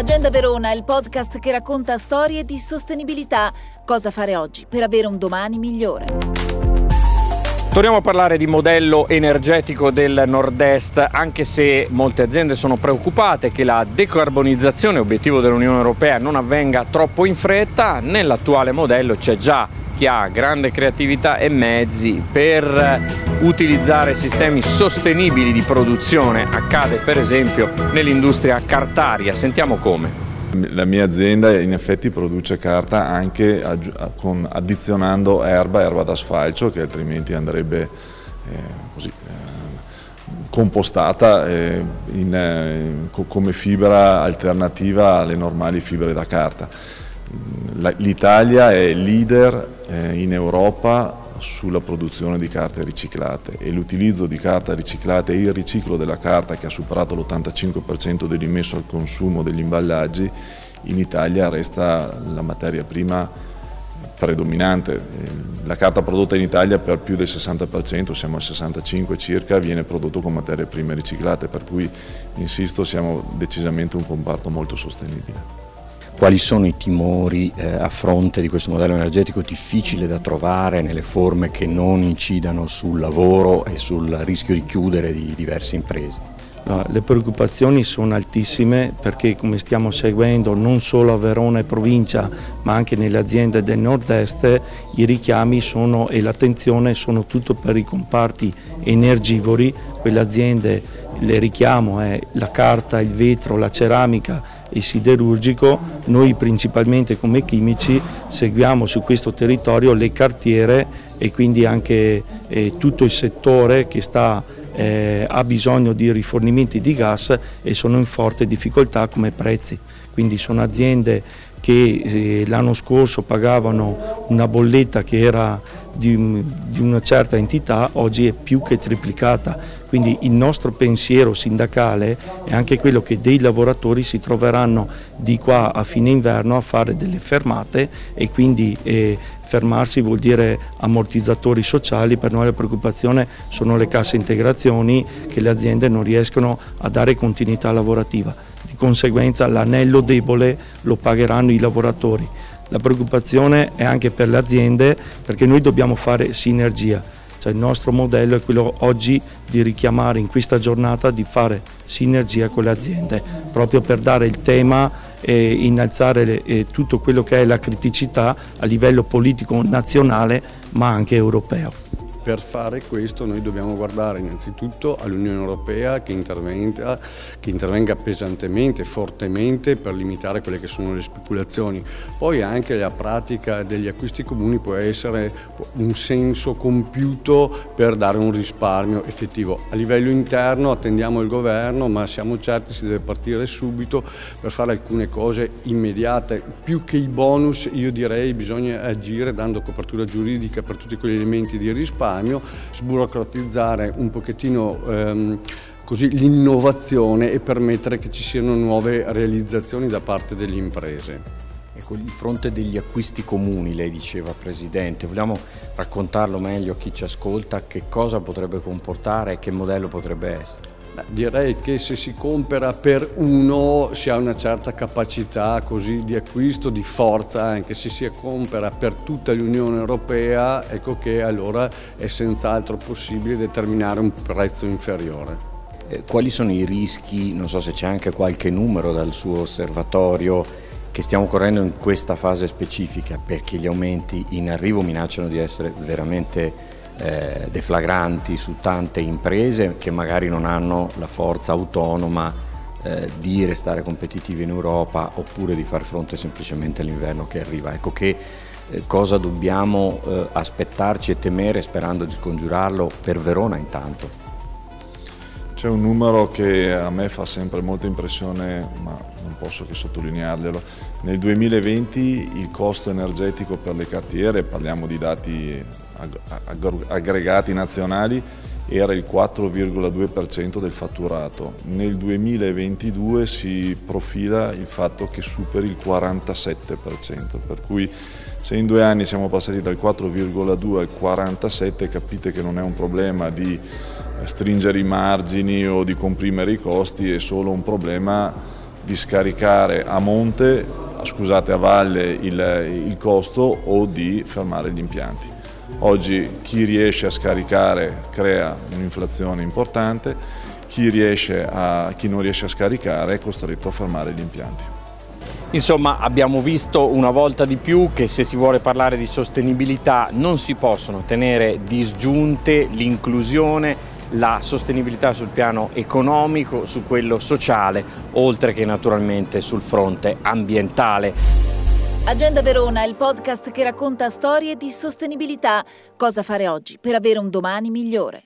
Agenda Verona, il podcast che racconta storie di sostenibilità. Cosa fare oggi per avere un domani migliore. Torniamo a parlare di modello energetico del nord-est, anche se molte aziende sono preoccupate che la decarbonizzazione, obiettivo dell'Unione Europea, non avvenga troppo in fretta. Nell'attuale modello c'è già chi ha grande creatività e mezzi per utilizzare sistemi sostenibili di produzione. Accade per esempio nell'industria cartaria. Sentiamo come. La mia azienda in effetti produce carta anche con, addizionando erba, erba d'asfalcio che altrimenti andrebbe eh, così, eh, compostata eh, in, eh, come fibra alternativa alle normali fibre da carta. L'Italia è leader eh, in Europa sulla produzione di carte riciclate e l'utilizzo di carta riciclata e il riciclo della carta che ha superato l'85% dell'immesso al consumo degli imballaggi in Italia resta la materia prima predominante. La carta prodotta in Italia per più del 60%, siamo al 65% circa, viene prodotto con materie prime riciclate, per cui insisto siamo decisamente un comparto molto sostenibile quali sono i timori eh, a fronte di questo modello energetico difficile da trovare nelle forme che non incidano sul lavoro e sul rischio di chiudere di diverse imprese? Le preoccupazioni sono altissime perché come stiamo seguendo non solo a Verona e provincia ma anche nelle aziende del nord-est i richiami sono, e l'attenzione sono tutto per i comparti energivori, quelle aziende le richiamo è la carta, il vetro, la ceramica e siderurgico, noi principalmente come chimici seguiamo su questo territorio le cartiere e quindi anche eh, tutto il settore che sta, eh, ha bisogno di rifornimenti di gas e sono in forte difficoltà come prezzi. Quindi sono aziende che eh, l'anno scorso pagavano una bolletta che era di, di, una certa entità, oggi è più che triplicata. Quindi il nostro pensiero sindacale è anche quello che dei lavoratori si troveranno di qua a fine inverno a fare delle fermate e quindi eh, fermarsi vuol dire ammortizzatori sociali, per noi la preoccupazione sono le casse integrazioni che le aziende non riescono a dare continuità lavorativa di conseguenza l'anello debole lo pagheranno i lavoratori. La preoccupazione è anche per le aziende perché noi dobbiamo fare sinergia, cioè il nostro modello è quello oggi di richiamare in questa giornata di fare sinergia con le aziende, proprio per dare il tema e innalzare tutto quello che è la criticità a livello politico nazionale ma anche europeo. Per fare questo noi dobbiamo guardare innanzitutto all'Unione Europea che che intervenga pesantemente, fortemente per limitare quelle che sono le speculazioni. Poi anche la pratica degli acquisti comuni può essere un senso compiuto per dare un risparmio effettivo. A livello interno attendiamo il governo ma siamo certi si deve partire subito per fare alcune cose immediate. Più che i bonus io direi bisogna agire dando copertura giuridica per tutti quegli elementi di risparmio risparmio, sburocratizzare un pochettino ehm, l'innovazione e permettere che ci siano nuove realizzazioni da parte delle imprese. Ecco, il fronte degli acquisti comuni, lei diceva Presidente, vogliamo raccontarlo meglio a chi ci ascolta, che cosa potrebbe comportare e che modello potrebbe essere? Direi che se si compra per uno si ha una certa capacità così di acquisto, di forza, anche se si compra per tutta l'Unione Europea, ecco che allora è senz'altro possibile determinare un prezzo inferiore. Eh, quali sono i rischi, non so se c'è anche qualche numero dal suo osservatorio, che stiamo correndo in questa fase specifica perché gli aumenti in arrivo minacciano di essere veramente eh, deflagranti su tante imprese che magari non hanno la forza autonoma eh, di restare competitivi in Europa oppure di far fronte semplicemente all'inverno che arriva. Ecco che eh, cosa dobbiamo eh, aspettarci e temere sperando di scongiurarlo per Verona intanto? C'è un numero che a me fa sempre molta impressione, ma non posso che sottolinearglielo. Nel 2020 il costo energetico per le cartiere, parliamo di dati aggregati nazionali, era il 4,2% del fatturato. Nel 2022 si profila il fatto che superi il 47%, per cui se in due anni siamo passati dal 4,2 al 47 capite che non è un problema di stringere i margini o di comprimere i costi, è solo un problema di scaricare a monte, scusate a valle il, il costo o di fermare gli impianti. Oggi chi riesce a scaricare crea un'inflazione importante, chi, a, chi non riesce a scaricare è costretto a fermare gli impianti. Insomma abbiamo visto una volta di più che se si vuole parlare di sostenibilità non si possono tenere disgiunte l'inclusione la sostenibilità sul piano economico, su quello sociale, oltre che naturalmente sul fronte ambientale. Agenda Verona, il podcast che racconta storie di sostenibilità. Cosa fare oggi per avere un domani migliore.